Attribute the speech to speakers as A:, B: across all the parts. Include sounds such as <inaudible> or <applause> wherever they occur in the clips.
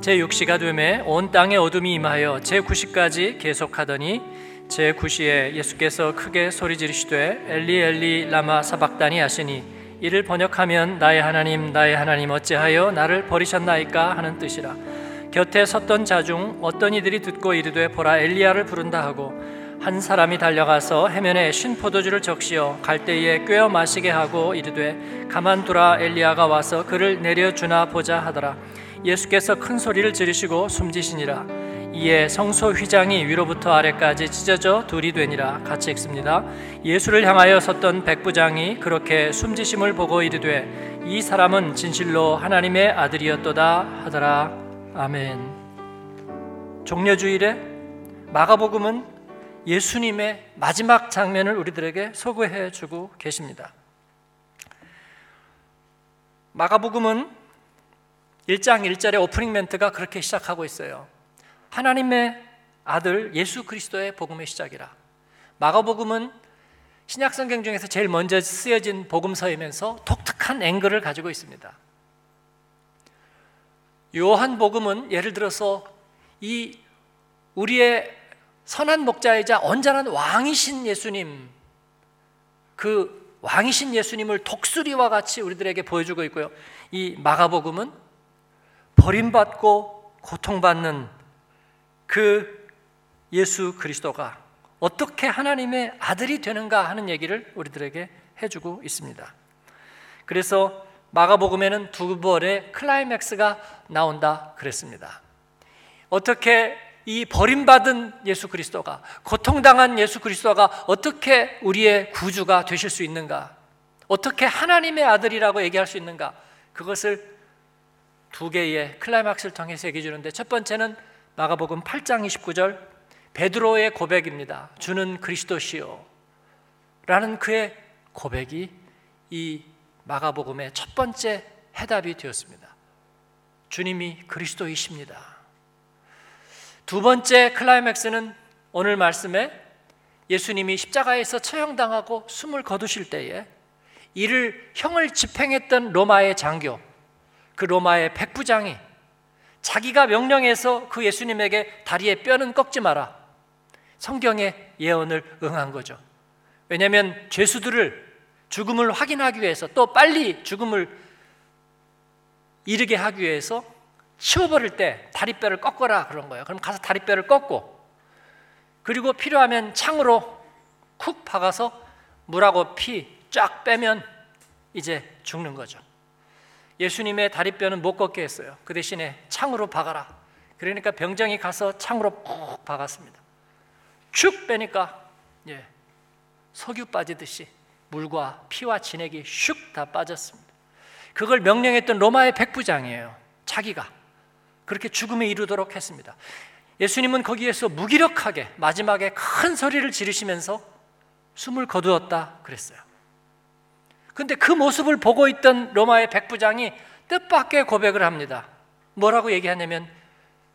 A: 제6시가 되매 온 땅에 어둠이 임하여 제9시까지 계속하더니 제9시에 예수께서 크게 소리 지르시되 엘리 엘리 라마 사박다니 하시니 이를 번역하면 나의 하나님 나의 하나님 어찌하여 나를 버리셨나이까 하는 뜻이라. 곁에 섰던 자 중 어떤 이들이 듣고 이르되 보라 엘리야를 부른다 하고 한 사람이 달려가서 해면에 신 포도주를 적시어 갈대에 꿰어 마시게 하고 이르되 가만두라 엘리야가 와서 그를 내려주나 보자 하더라 예수께서 큰 소리를 지르시고 숨지시니라. 이에 성소 휘장이 위로부터 아래까지 찢어져 둘이 되니라. 같이 읽습니다. 예수를 향하여 섰던 백부장이 그렇게 숨지심을 보고 이르되 이 사람은 진실로 하나님의 아들이었도다 하더라. 아멘. 종려주일에 마가복음은 예수님의 마지막 장면을 우리들에게 소개해 주고 계십니다. 마가복음은 1장 1절의 오프닝 멘트가 그렇게 시작하고 있어요. 하나님의 아들 예수 그리스도의 복음의 시작이라. 마가복음은 신약 성경 중에서 제일 먼저 쓰여진 복음서이면서 독특한 앵글을 가지고 있습니다. 요한 복음은 예를 들어서 이 우리의 선한 목자이자 언짢은 왕이신 예수님 그 왕이신 예수님을 독수리와 같이 우리들에게 보여주고 있고요. 이 마가복음은 버림받고 고통받는 그 예수 그리스도가 어떻게 하나님의 아들이 되는가 하는 얘기를 우리들에게 해주고 있습니다. 그래서 마가복음에는 두 번의 클라이맥스가 나온다 그랬습니다. 어떻게 이 버림받은 예수 그리스도가 고통당한 예수 그리스도가 어떻게 우리의 구주가 되실 수 있는가? 어떻게 하나님의 아들이라고 얘기할 수 있는가? 그것을 두 개의 클라이막스를 통해서 얘기해 주는데 첫 번째는 마가복음 8장 29절 베드로의 고백입니다. 주는 그리스도시요. 라는 그의 고백이 이 마가복음의 첫 번째 해답이 되었습니다. 주님이 그리스도이십니다. 두 번째 클라이맥스는 오늘 말씀에 예수님이 십자가에서 처형당하고 숨을 거두실 때에 이를 형을 집행했던 로마의 장교 그 로마의 백부장이 자기가 명령해서 그 예수님에게 다리에 뼈는 꺾지 마라. 성경의 예언을 응한 거죠. 왜냐하면 죄수들을 죽음을 확인하기 위해서 또 빨리 죽음을 이르게 하기 위해서 치워버릴 때 다리뼈를 꺾어라 그런 거예요. 그럼 가서 다리뼈를 꺾고 그리고 필요하면 창으로 쿡 박아서 물하고 피 쫙 빼면 이제 죽는 거죠. 예수님의 다리뼈는 못 걷게 했어요. 그 대신에 창으로 박아라. 그러니까 병정이 가서 창으로 푹 박았습니다. 축 빼니까 예, 석유 빠지듯이 물과 피와 진액이 슉 다 빠졌습니다. 그걸 명령했던 로마의 백부장이에요. 자기가 그렇게 죽음에 이르도록 했습니다. 예수님은 거기에서 무기력하게 마지막에 큰 소리를 지르시면서 숨을 거두었다 그랬어요. 근데 그 모습을 보고 있던 로마의 백부장이 뜻밖의 고백을 합니다. 뭐라고 얘기하냐면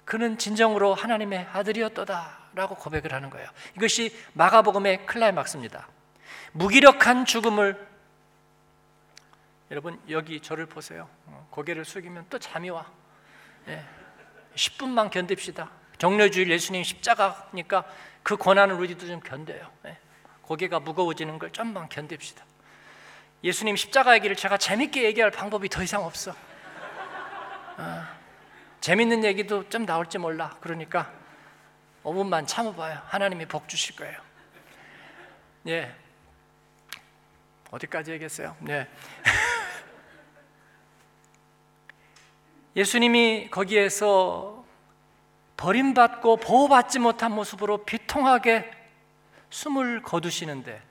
A: 그는 진정으로 하나님의 아들이었도다라고 고백을 하는 거예요. 이것이 마가복음의 클라이막스입니다. 무기력한 죽음을 여러분 여기 저를 보세요. 어, 고개를 숙이면 또 잠이 와. 예. 10분만 견딥시다. 정례주일 예수님 십자가니까 그 고난을 우리도 좀 견뎌요. 예. 고개가 무거워지는 걸 좀만 견딥시다. 예수님 십자가 얘기를 제가 재밌게 얘기할 방법이 더 이상 없어. 어, 재밌는 얘기도 좀 나올지 몰라. 그러니까 5분만 참아봐요. 하나님이 복 주실 거예요. 예. 어디까지 얘기했어요? 네. <laughs> 예수님이 거기에서 버림받고 보호받지 못한 모습으로 비통하게 숨을 거두시는데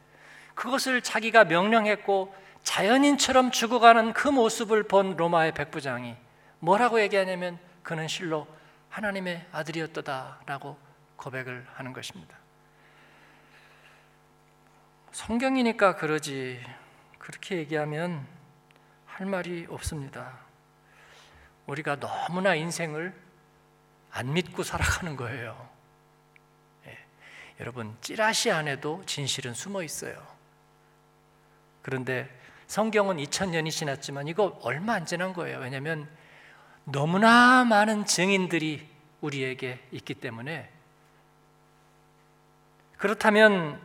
A: 그것을 자기가 명령했고 자연인처럼 죽어가는 그 모습을 본 로마의 백부장이 뭐라고 얘기하냐면 그는 실로 하나님의 아들이었다라고 고백을 하는 것입니다. 성경이니까 그러지 그렇게 얘기하면 할 말이 없습니다. 우리가 너무나 인생을 안 믿고 살아가는 거예요. 예. 여러분 찌라시 안에도 진실은 숨어 있어요. 그런데 성경은 2000년이 지났지만 이거 얼마 안 지난 거예요. 왜냐하면 너무나 많은 증인들이 우리에게 있기 때문에 그렇다면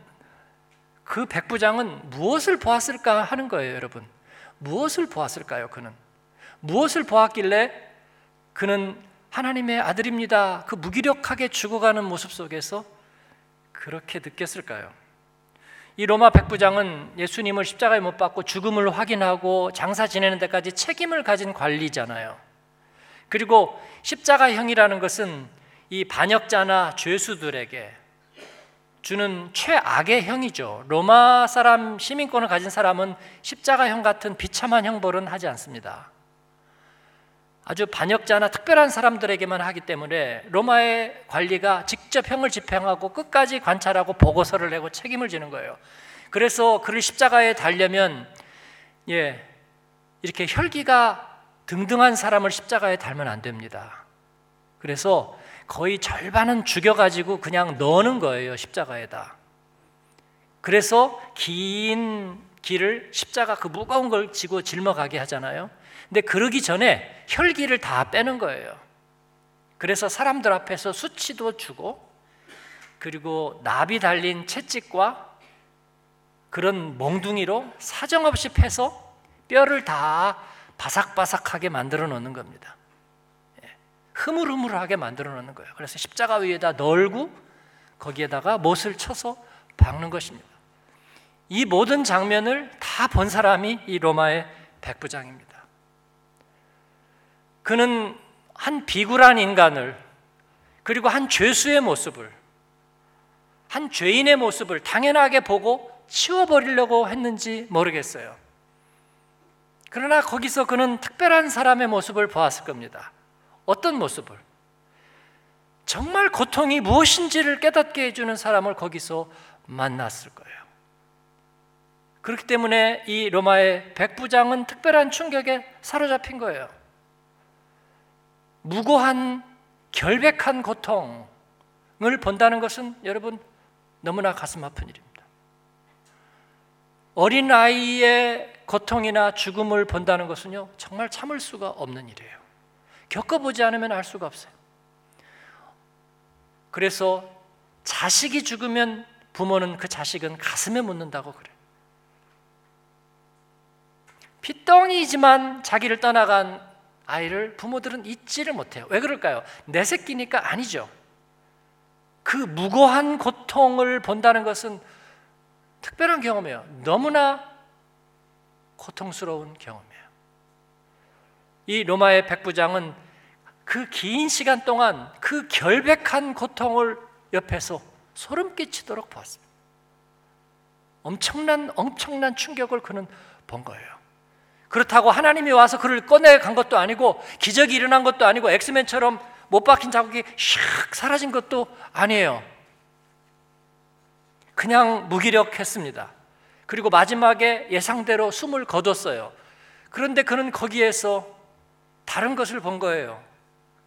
A: 그 백부장은 무엇을 보았을까 하는 거예요, 여러분. 무엇을 보았을까요, 그는? 무엇을 보았길래 그는 하나님의 아들입니다. 그 무기력하게 죽어가는 모습 속에서 그렇게 느꼈을까요? 이 로마 백부장은 예수님을 십자가에 못 박고 죽음을 확인하고 장사 지내는 데까지 책임을 가진 관리잖아요. 그리고 십자가형이라는 것은 이 반역자나 죄수들에게 주는 최악의 형이죠. 로마 사람 시민권을 가진 사람은 십자가형 같은 비참한 형벌은 하지 않습니다. 아주 반역자나 특별한 사람들에게만 하기 때문에 로마의 관리가 직접 형을 집행하고 끝까지 관찰하고 보고서를 내고 책임을 지는 거예요. 그래서 그를 십자가에 달려면 예, 이렇게 혈기가 등등한 사람을 십자가에 달면 안 됩니다. 그래서 거의 절반은 죽여가지고 그냥 넣는 거예요, 십자가에다. 그래서 긴 길을 십자가 그 무거운 걸 지고 짊어가게 하잖아요. 근데 그러기 전에 혈기를 다 빼는 거예요. 그래서 사람들 앞에서 수치도 주고 그리고 나비 달린 채찍과 그런 몽둥이로 사정없이 패서 뼈를 다 바삭바삭하게 만들어 놓는 겁니다. 예. 흐물흐물하게 만들어 놓는 거예요. 그래서 십자가 위에다 널고 거기에다가 못을 쳐서 박는 것입니다. 이 모든 장면을 다 본 사람이 이 로마의 백부장입니다. 그는 한 비굴한 인간을 그리고 한 죄수의 모습을 한 죄인의 모습을 당연하게 보고 치워버리려고 했는지 모르겠어요. 그러나 거기서 그는 특별한 사람의 모습을 보았을 겁니다. 어떤 모습을? 정말 고통이 무엇인지를 깨닫게 해주는 사람을 거기서 만났을 거예요. 그렇기 때문에 이 로마의 백부장은 특별한 충격에 사로잡힌 거예요. 무고한 결백한 고통을 본다는 것은 여러분 너무나 가슴 아픈 일입니다. 어린 아이의 고통이나 죽음을 본다는 것은요 정말 참을 수가 없는 일이에요. 겪어보지 않으면 알 수가 없어요. 그래서 자식이 죽으면 부모는 그 자식은 가슴에 묻는다고 그래. 피덩이지만 자기를 떠나간 아이를 부모들은 잊지를 못해요. 왜 그럴까요? 내 새끼니까 아니죠. 그 무고한 고통을 본다는 것은 특별한 경험이에요. 너무나 고통스러운 경험이에요. 이 로마의 백부장은 그 긴 시간 동안 그 결백한 고통을 옆에서 소름 끼치도록 보았습니다. 엄청난 엄청난 충격을 그는 본 거예요. 그렇다고 하나님이 와서 그를 꺼내 간 것도 아니고 기적이 일어난 것도 아니고 엑스맨처럼 못 박힌 자국이 샥 사라진 것도 아니에요. 그냥 무기력했습니다. 그리고 마지막에 예상대로 숨을 거뒀어요. 그런데 그는 거기에서 다른 것을 본 거예요.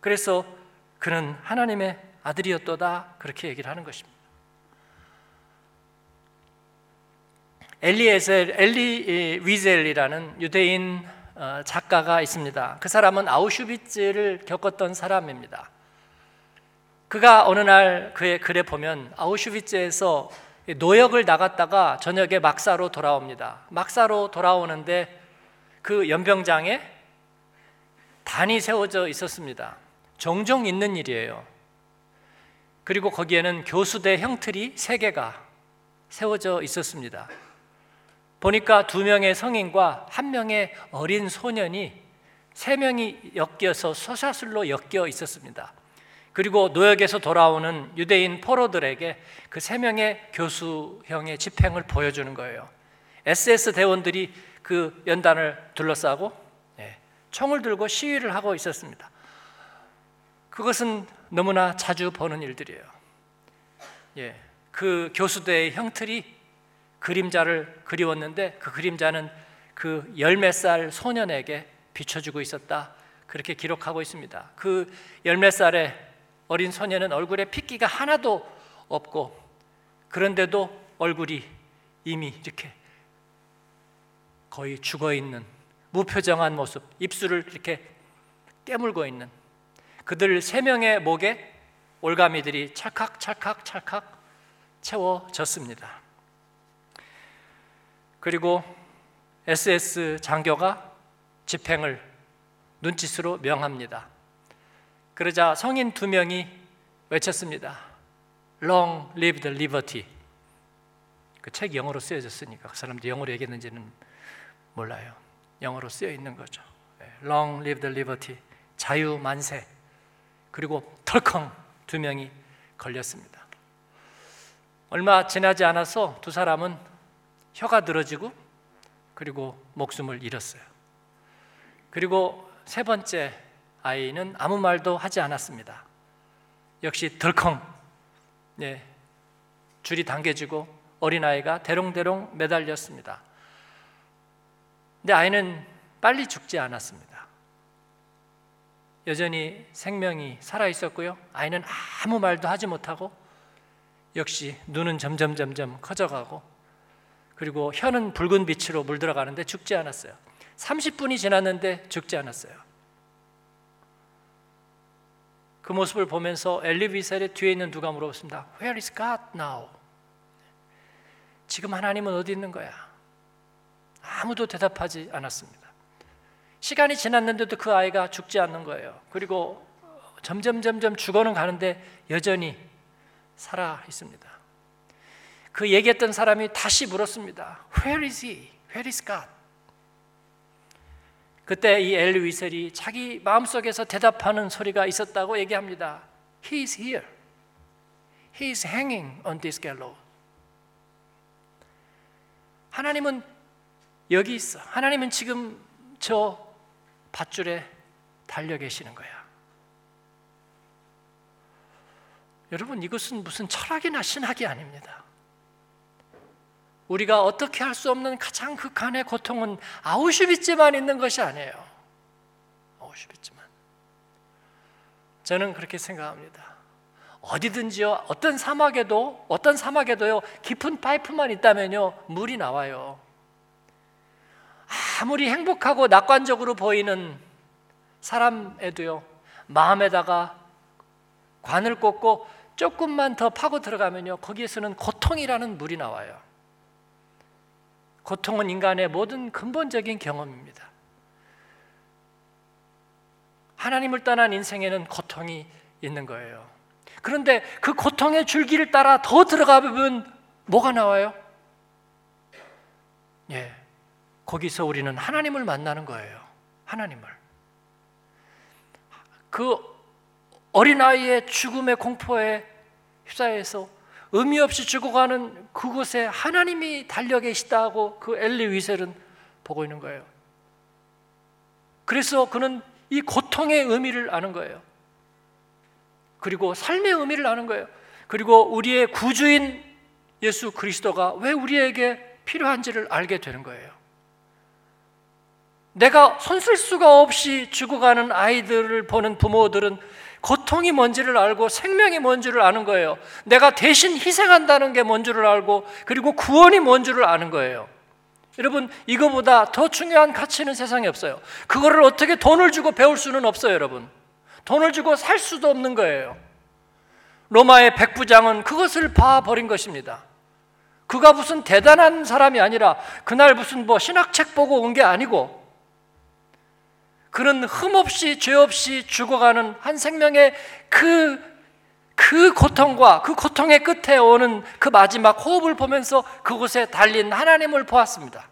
A: 그래서 그는 하나님의 아들이었도다 그렇게 얘기를 하는 것입니다. 엘리에셀 엘리 위젤이라는 유대인 어, 작가가 있습니다. 그 사람은 아우슈비츠를 겪었던 사람입니다. 그가 어느 날 그의 글에 보면 아우슈비츠에서 노역을 나갔다가 저녁에 막사로 돌아옵니다. 막사로 돌아오는데 그 연병장에 단이 세워져 있었습니다. 종종 있는 일이에요. 그리고 거기에는 교수대 형틀이 세 개가 세워져 있었습니다. 보니까 두 명의 성인과 한 명의 어린 소년이 세 명이 엮여서 쇠사슬로 엮여 있었습니다. 그리고 노역에서 돌아오는 유대인 포로들에게 그 세 명의 교수형의 집행을 보여주는 거예요. SS 대원들이 그 연단을 둘러싸고 예, 총을 들고 시위를 하고 있었습니다. 그것은 너무나 자주 보는 일들이에요. 예, 그 교수대의 형틀이 그림자를 그리웠는데 그 그림자는 그 열 몇 살 소년에게 비춰주고 있었다. 그렇게 기록하고 있습니다. 그 열 몇 살의 어린 소년은 얼굴에 핏기가 하나도 없고 그런데도 얼굴이 이미 이렇게 거의 죽어 있는 무표정한 모습, 입술을 이렇게 깨물고 있는 그들 세 명의 목에 올가미들이 찰칵 찰칵 찰칵 채워졌습니다. 그리고 SS 장교가 집행을 눈짓으로 명합니다. 그러자 성인 두 명이 외쳤습니다. Long live the liberty. 그 책 영어로 쓰여졌으니까 그 사람들이 영어로 얘기했는지는 몰라요. 영어로 쓰여 있는 거죠. 네, Long live the liberty. 자유 만세. 그리고 털컹 두 명이 걸렸습니다. 얼마 지나지 않아서 두 사람은 혀가 늘어지고 그리고 목숨을 잃었어요. 그리고 세 번째 아이는 아무 말도 하지 않았습니다. 역시 덜컹 네, 줄이 당겨지고 어린아이가 대롱대롱 매달렸습니다. 근데 아이는 빨리 죽지 않았습니다. 여전히 생명이 살아 있었고요. 아이는 아무 말도 하지 못하고 역시 눈은 점점 점점 커져가고 그리고 혀는 붉은 빛으로 물들어가는데 죽지 않았어요. 30분이 지났는데 죽지 않았어요. 그 모습을 보면서 엘리 비셀의 뒤에 있는 누가 물어봤습니다. Where is God now? 지금 하나님은 어디 있는 거야? 아무도 대답하지 않았습니다. 시간이 지났는데도 그 아이가 죽지 않는 거예요. 그리고 점점 점점 죽어는 가는데 여전히 살아 있습니다. 그 얘기했던 사람이 다시 물었습니다. Where is he? Where is God? 그때 이 엘리 위셀이 자기 마음속에서 대답하는 소리가 있었다고 얘기합니다. He is here. He is hanging on this gallows. 하나님은 여기 있어. 하나님은 지금 저 밧줄에 달려 계시는 거야. 여러분 이것은 무슨 철학이나 신학이 아닙니다. 우리가 어떻게 할 수 없는 가장 극한의 고통은 아우슈비츠만 있는 것이 아니에요. 아우슈비츠만. 저는 그렇게 생각합니다. 어디든지요, 어떤 사막에도, 어떤 사막에도요, 깊은 파이프만 있다면요, 물이 나와요. 아무리 행복하고 낙관적으로 보이는 사람에도요, 마음에다가 관을 꽂고 조금만 더 파고 들어가면요, 거기에서는 고통이라는 물이 나와요. 고통은 인간의 모든 근본적인 경험입니다. 하나님을 떠난 인생에는 고통이 있는 거예요. 그런데 그 고통의 줄기를 따라 더 들어가 보면 뭐가 나와요? 예. 거기서 우리는 하나님을 만나는 거예요. 하나님을. 그 어린아이의 죽음의 공포에 휩싸여서 의미 없이 죽어가는 그곳에 하나님이 달려 계시다고 그 엘리 위셀은 보고 있는 거예요. 그래서 그는 이 고통의 의미를 아는 거예요. 그리고 삶의 의미를 아는 거예요. 그리고 우리의 구주인 예수 그리스도가 왜 우리에게 필요한지를 알게 되는 거예요. 내가 손쓸 수가 없이 죽어가는 아이들을 보는 부모들은 고통이 뭔지를 알고 생명이 뭔지를 아는 거예요. 내가 대신 희생한다는 게 뭔지를 알고 그리고 구원이 뭔지를 아는 거예요. 여러분 이거보다 더 중요한 가치는 세상에 없어요. 그거를 어떻게 돈을 주고 배울 수는 없어요, 여러분. 돈을 주고 살 수도 없는 거예요. 로마의 백부장은 그것을 봐버린 것입니다. 그가 무슨 대단한 사람이 아니라 그날 무슨 뭐 신학책 보고 온 게 아니고 그런 흠 없이 죄 없이 죽어가는 한 생명의 그, 그 고통과 그 고통의 끝에 오는 그 마지막 호흡을 보면서 그곳에 달린 하나님을 보았습니다.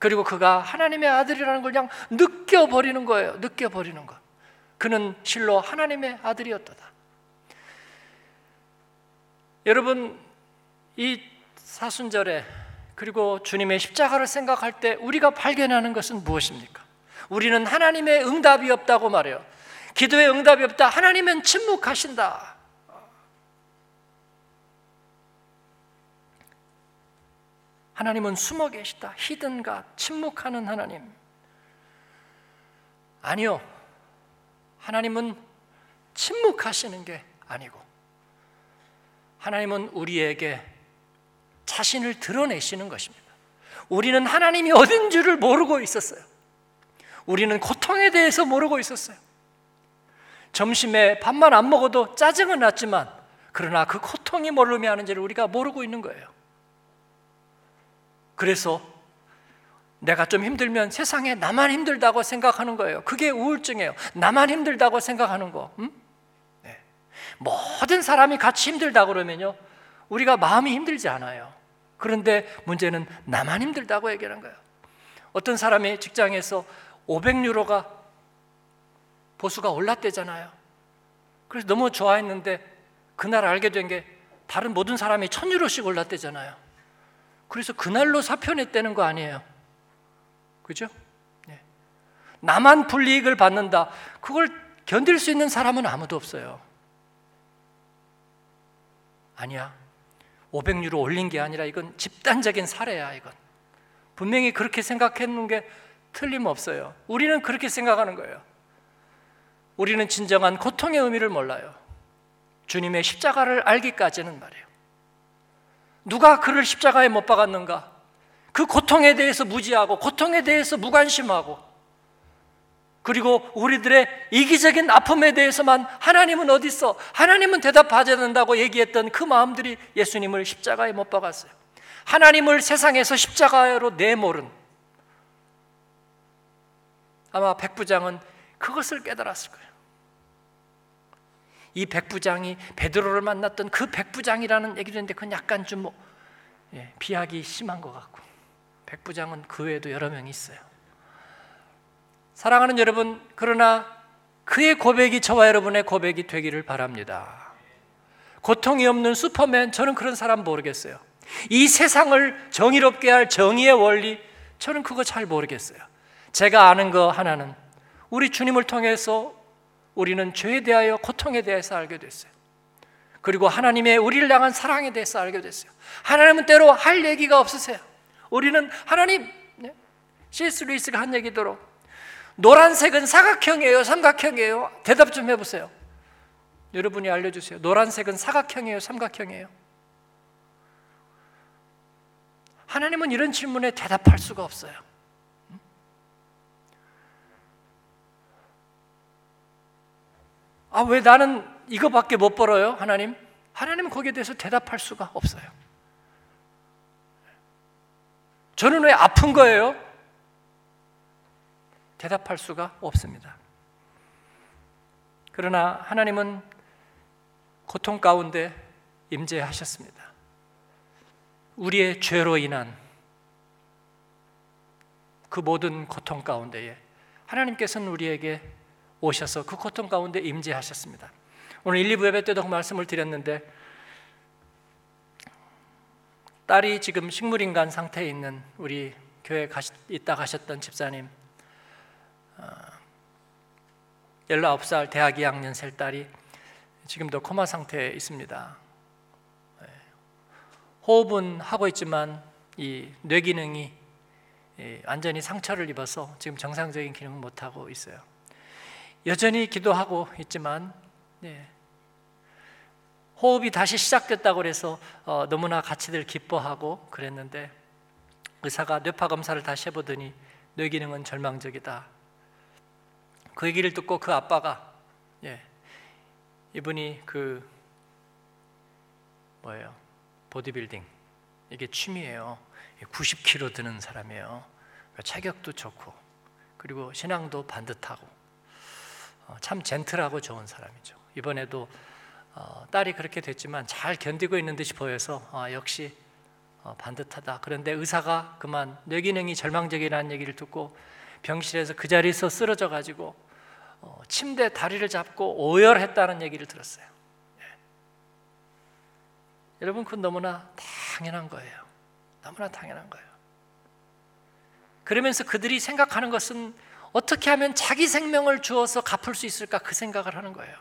A: 그리고 그가 하나님의 아들이라는 걸 그냥 느껴버리는 거예요. 느껴버리는 것. 그는 실로 하나님의 아들이었다. 여러분, 이 사순절에 그리고 주님의 십자가를 생각할 때 우리가 발견하는 것은 무엇입니까? 우리는 하나님의 응답이 없다고 말해요. 기도의 응답이 없다. 하나님은 침묵하신다. 하나님은 숨어 계시다. 히든가 침묵하는 하나님. 아니요. 하나님은 침묵하시는 게 아니고 하나님은 우리에게 자신을 드러내시는 것입니다. 우리는 하나님이 어딘 줄을 모르고 있었어요. 우리는 고통에 대해서 모르고 있었어요. 점심에 밥만 안 먹어도 짜증은 났지만 그러나 그 고통이 뭘로 미하는지를 우리가 모르고 있는 거예요. 그래서 내가 좀 힘들면 세상에 나만 힘들다고 생각하는 거예요. 그게 우울증이에요. 나만 힘들다고 생각하는 거. 음? 네. 모든 사람이 같이 힘들다 그러면요. 우리가 마음이 힘들지 않아요. 그런데 문제는 나만 힘들다고 얘기하는 거예요. 어떤 사람이 직장에서 500유로가 보수가 올랐대잖아요. 그래서 너무 좋아했는데 그날 알게 된 게 다른 모든 사람이 1000유로씩 올랐대잖아요. 그래서 그날로 사표 냈다는 거 아니에요. 그죠? 네. 나만 불이익을 받는다. 그걸 견딜 수 있는 사람은 아무도 없어요. 아니야. 500유로 올린 게 아니라 이건 집단적인 사례야, 이건. 분명히 그렇게 생각했는 게 틀림없어요. 우리는 그렇게 생각하는 거예요. 우리는 진정한 고통의 의미를 몰라요. 주님의 십자가를 알기까지는 말이에요. 누가 그를 십자가에 못 박았는가? 그 고통에 대해서 무지하고 고통에 대해서 무관심하고 그리고 우리들의 이기적인 아픔에 대해서만 하나님은 어디 있어? 하나님은 대답하셔야 된다고 얘기했던 그 마음들이 예수님을 십자가에 못 박았어요. 하나님을 세상에서 십자가로 내몰은 아마 백부장은 그것을 깨달았을 거예요. 이 백부장이 베드로를 만났던 그 백부장이라는 얘기를 했는데 그건 약간 좀 뭐, 예, 비하기 심한 것 같고 백부장은 그 외에도 여러 명이 있어요. 사랑하는 여러분, 그러나 그의 고백이 저와 여러분의 고백이 되기를 바랍니다. 고통이 없는 슈퍼맨, 저는 그런 사람 모르겠어요. 이 세상을 정의롭게 할 정의의 원리, 저는 그거 잘 모르겠어요. 제가 아는 거 하나는 우리 주님을 통해서 우리는 죄에 대하여 고통에 대해서 알게 됐어요. 그리고 하나님의 우리를 향한 사랑에 대해서 알게 됐어요. 하나님은 때로 할 얘기가 없으세요. 우리는 하나님, 네? C.S. 루이스가 한 얘기대로 노란색은 사각형이에요, 삼각형이에요? 대답 좀 해보세요. 여러분이 알려주세요. 노란색은 사각형이에요, 삼각형이에요? 하나님은 이런 질문에 대답할 수가 없어요. 아, 왜 나는 이거밖에 못 벌어요? 하나님? 하나님은 거기에 대해서 대답할 수가 없어요. 저는 왜 아픈 거예요? 대답할 수가 없습니다. 그러나 하나님은 고통 가운데 임재하셨습니다. 우리의 죄로 인한 그 모든 고통 가운데에 하나님께서는 우리에게 오셔서 그 고통 가운데 임재하셨습니다. 오늘 1, 2부 예배 때도 그 말씀을 드렸는데 딸이 지금 식물인간 상태에 있는 우리 교회 가시, 있다 가셨던 집사님 19살 어, 대학 2학년 셀 딸이 지금도 코마 상태에 있습니다. 네. 호흡은 하고 있지만 이 뇌 기능이 완전히 상처를 입어서 지금 정상적인 기능을 못 하고 있어요. 여전히 기도하고 있지만 네. 호흡이 다시 시작됐다고 그래서 어, 너무나 같이들 기뻐하고 그랬는데 의사가 뇌파 검사를 다시 해보더니 뇌 기능은 절망적이다. 그 얘기를 듣고 그 아빠가 예, 이분이 그 뭐예요? 보디빌딩 이게 취미예요. 90kg 드는 사람이에요. 체격도 좋고 그리고 신앙도 반듯하고 어, 참 젠틀하고 좋은 사람이죠. 이번에도 어, 딸이 그렇게 됐지만 잘 견디고 있는 듯이 보여서 아, 역시 어, 반듯하다. 그런데 의사가 그만 뇌기능이 절망적이라는 얘기를 듣고 병실에서 그 자리에서 쓰러져 가지고 침대 다리를 잡고 오열했다는 얘기를 들었어요. 예. 여러분 그건 너무나 당연한 거예요. 너무나 당연한 거예요. 그러면서 그들이 생각하는 것은 어떻게 하면 자기 생명을 주어서 갚을 수 있을까 그 생각을 하는 거예요.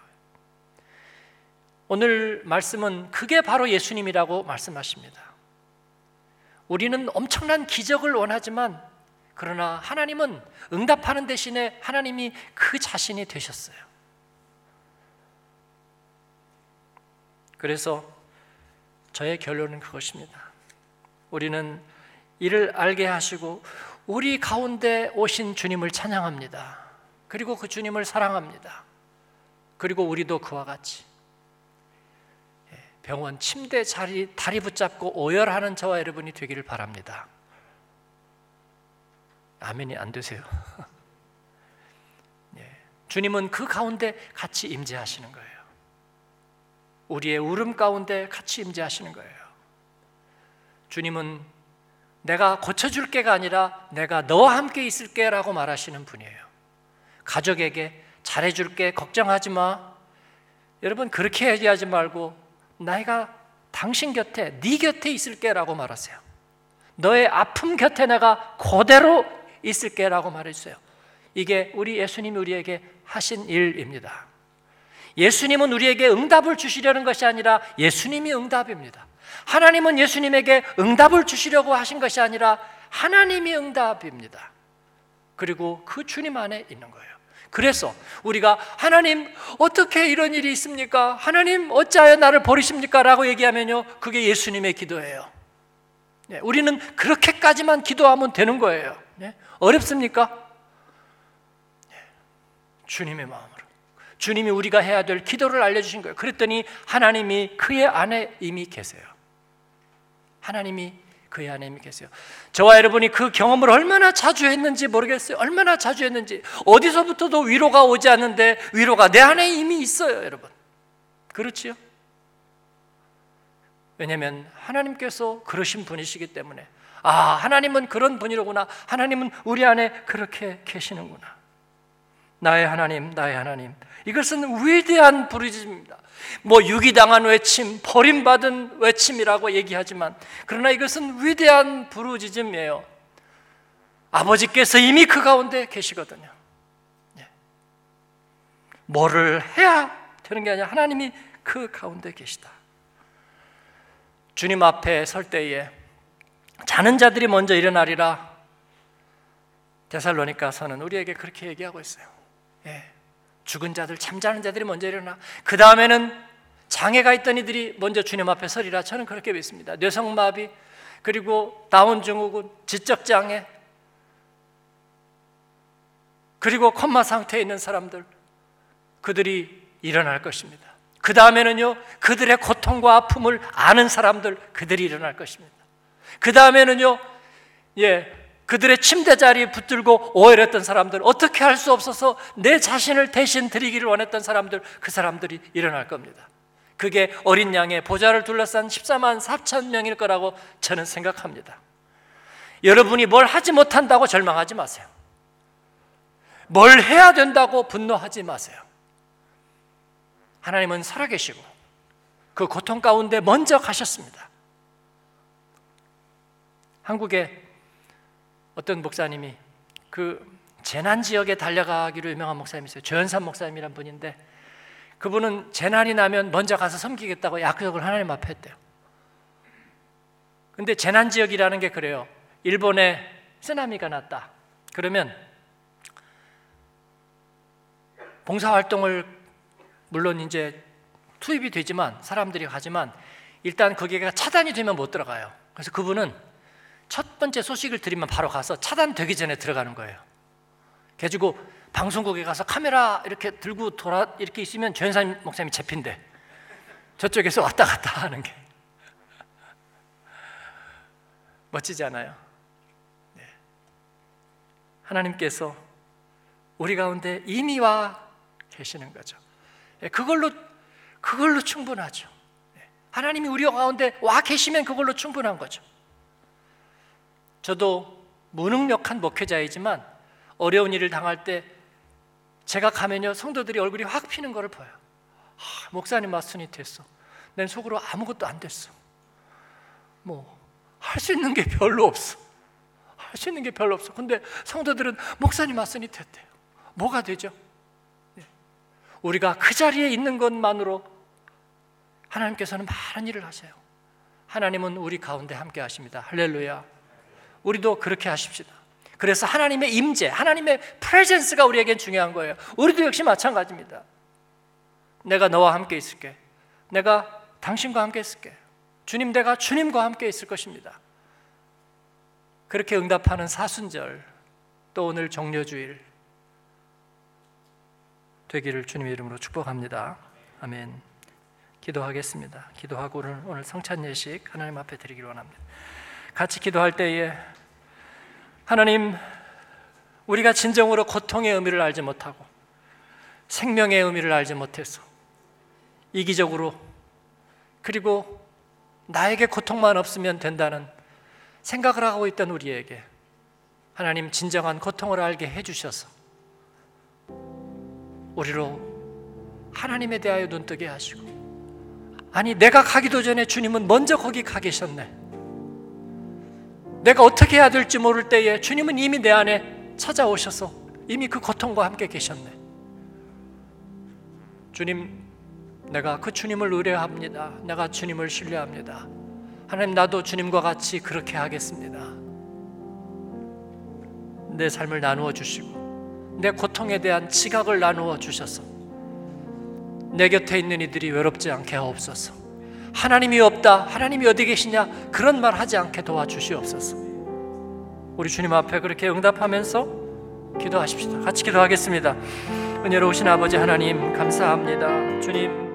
A: 오늘 말씀은 그게 바로 예수님이라고 말씀하십니다. 우리는 엄청난 기적을 원하지만 그러나 하나님은 응답하는 대신에 하나님이 그 자신이 되셨어요. 그래서 저의 결론은 그것입니다. 우리는 이를 알게 하시고 우리 가운데 오신 주님을 찬양합니다. 그리고 그 주님을 사랑합니다. 그리고 우리도 그와 같이 예, 병원 침대 자리 다리 붙잡고 오열하는 저와 여러분이 되기를 바랍니다. 아멘이 안 되세요. <laughs> 예, 주님은 그 가운데 같이 임재하시는 거예요. 우리의 울음 가운데 같이 임재하시는 거예요. 주님은 내가 고쳐줄게가 아니라 내가 너와 함께 있을게라고 말하시는 분이에요. 가족에게 잘해줄게 걱정하지 마. 여러분 그렇게 얘기하지 말고 내가 당신 곁에 네 곁에 있을게라고 말하세요. 너의 아픔 곁에 내가 그대로 있을게라고 말해주세요. 이게 우리 예수님이 우리에게 하신 일입니다. 예수님은 우리에게 응답을 주시려는 것이 아니라 예수님이 응답입니다. 하나님은 예수님에게 응답을 주시려고 하신 것이 아니라 하나님이 응답입니다. 그리고 그 주님 안에 있는 거예요. 그래서 우리가 하나님 어떻게 이런 일이 있습니까? 하나님 어찌하여 나를 버리십니까? 라고 얘기하면요. 그게 예수님의 기도예요. 네, 우리는 그렇게까지만 기도하면 되는 거예요. 네, 어렵습니까? 네, 주님의 마음으로. 주님이 우리가 해야 될 기도를 알려주신 거예요. 그랬더니 하나님이 그의 안에 이미 계세요. 하나님이 그의 안에 계세요. 저와 여러분이 그 경험을 얼마나 자주 했는지 모르겠어요. 얼마나 자주 했는지 어디서부터도 위로가 오지 않는데 위로가 내 안에 이미 있어요, 여러분. 그렇지요? 왜냐하면 하나님께서 그러신 분이시기 때문에 아 하나님은 그런 분이로구나. 하나님은 우리 안에 그렇게 계시는구나. 나의 하나님, 나의 하나님. 이것은 위대한 부르짖음입니다. 뭐 유기당한 외침, 버림받은 외침이라고 얘기하지만 그러나 이것은 위대한 부르짖음이에요. 아버지께서 이미 그 가운데 계시거든요. 예. 뭐를 해야 되는 게 아니라 하나님이 그 가운데 계시다. 주님 앞에 설 때에 자는 자들이 먼저 일어나리라. 데살로니가서는 우리에게 그렇게 얘기하고 있어요. 예. 죽은 자들, 잠자는 자들이 먼저 일어나. 그 다음에는 장애가 있던 이들이 먼저 주님 앞에 서리라. 저는 그렇게 믿습니다. 뇌성마비, 그리고 다운 증후군, 지적 장애, 그리고 콤마 상태에 있는 사람들, 그들이 일어날 것입니다. 그 다음에는요, 그들의 고통과 아픔을 아는 사람들, 그들이 일어날 것입니다. 그 다음에는요, 예, 그들의 침대 자리에 붙들고 오해했던 사람들, 어떻게 할 수 없어서 내 자신을 대신 드리기를 원했던 사람들, 그 사람들이 일어날 겁니다. 그게 어린 양의 보좌를 둘러싼 14만 4천 명일 거라고 저는 생각합니다. 여러분이 뭘 하지 못한다고 절망하지 마세요. 뭘 해야 된다고 분노하지 마세요. 하나님은 살아계시고 그 고통 가운데 먼저 가셨습니다. 한국에 어떤 목사님이 그 재난 지역에 달려가기로 유명한 목사님이 있어요. 조현삼 목사님이란 분인데 그분은 재난이 나면 먼저 가서 섬기겠다고 약속을 하나님 앞에 했대요. 근데 재난 지역이라는 게 그래요. 일본에 쓰나미가 났다. 그러면 봉사 활동을 물론 이제 투입이 되지만 사람들이 가지만 일단 거기가 차단이 되면 못 들어가요. 그래서 그분은 첫 번째 소식을 들으면 바로 가서 차단되기 전에 들어가는 거예요. 그래가지고 방송국에 가서 카메라 이렇게 들고 돌아 이렇게 있으면 조현산 목사님이 잡힌대. 저쪽에서 왔다 갔다 하는 게 멋지지 않아요? 네. 하나님께서 우리 가운데 이미 와 계시는 거죠. 네, 그걸로 그걸로 충분하죠. 네. 하나님이 우리 가운데 와 계시면 그걸로 충분한 거죠. 저도 무능력한 목회자이지만 어려운 일을 당할 때 제가 가면요 성도들이 얼굴이 확 피는 것을 봐요. 아, 목사님 맞으니 됐어. 난 속으로 아무것도 안 됐어. 뭐 할 수 있는 게 별로 없어. 할 수 있는 게 별로 없어. 근데 성도들은 목사님 맞으니 됐대요. 뭐가 되죠? 네. 우리가 그 자리에 있는 것만으로 하나님께서는 많은 일을 하세요. 하나님은 우리 가운데 함께 하십니다. 할렐루야. 우리도 그렇게 하십시다. 그래서 하나님의 임재, 하나님의 프레젠스가 우리에겐 중요한 거예요. 우리도 역시 마찬가지입니다. 내가 너와 함께 있을게. 내가 당신과 함께 있을게. 주님, 내가 주님과 함께 있을 것입니다. 그렇게 응답하는 사순절 또 오늘 종료주일 되기를 주님의 이름으로 축복합니다. 아멘. 기도하겠습니다. 기도하고 오늘 성찬 예식 하나님 앞에 드리기를 원합니다. 같이 기도할 때에 하나님 우리가 진정으로 고통의 의미를 알지 못하고 생명의 의미를 알지 못해서 이기적으로 그리고 나에게 고통만 없으면 된다는 생각을 하고 있던 우리에게 하나님 진정한 고통을 알게 해주셔서 우리로 하나님에 대하여 눈뜨게 하시고 아니 내가 가기도 전에 주님은 먼저 거기 가 계셨네 내가 어떻게 해야 될지 모를 때에 주님은 이미 내 안에 찾아오셔서 이미 그 고통과 함께 계셨네. 주님 내가 그 주님을 의뢰합니다. 내가 주님을 신뢰합니다. 하나님 나도 주님과 같이 그렇게 하겠습니다. 내 삶을 나누어 주시고 내 고통에 대한 지각을 나누어 주셔서 내 곁에 있는 이들이 외롭지 않게 하옵소서. 하나님이 없다. 하나님이 어디 계시냐? 그런 말 하지 않게 도와주시옵소서. 우리 주님 앞에 그렇게 응답하면서 기도하십시다. 같이 기도하겠습니다. 은혜로우신 아버지 하나님 감사합니다. 주님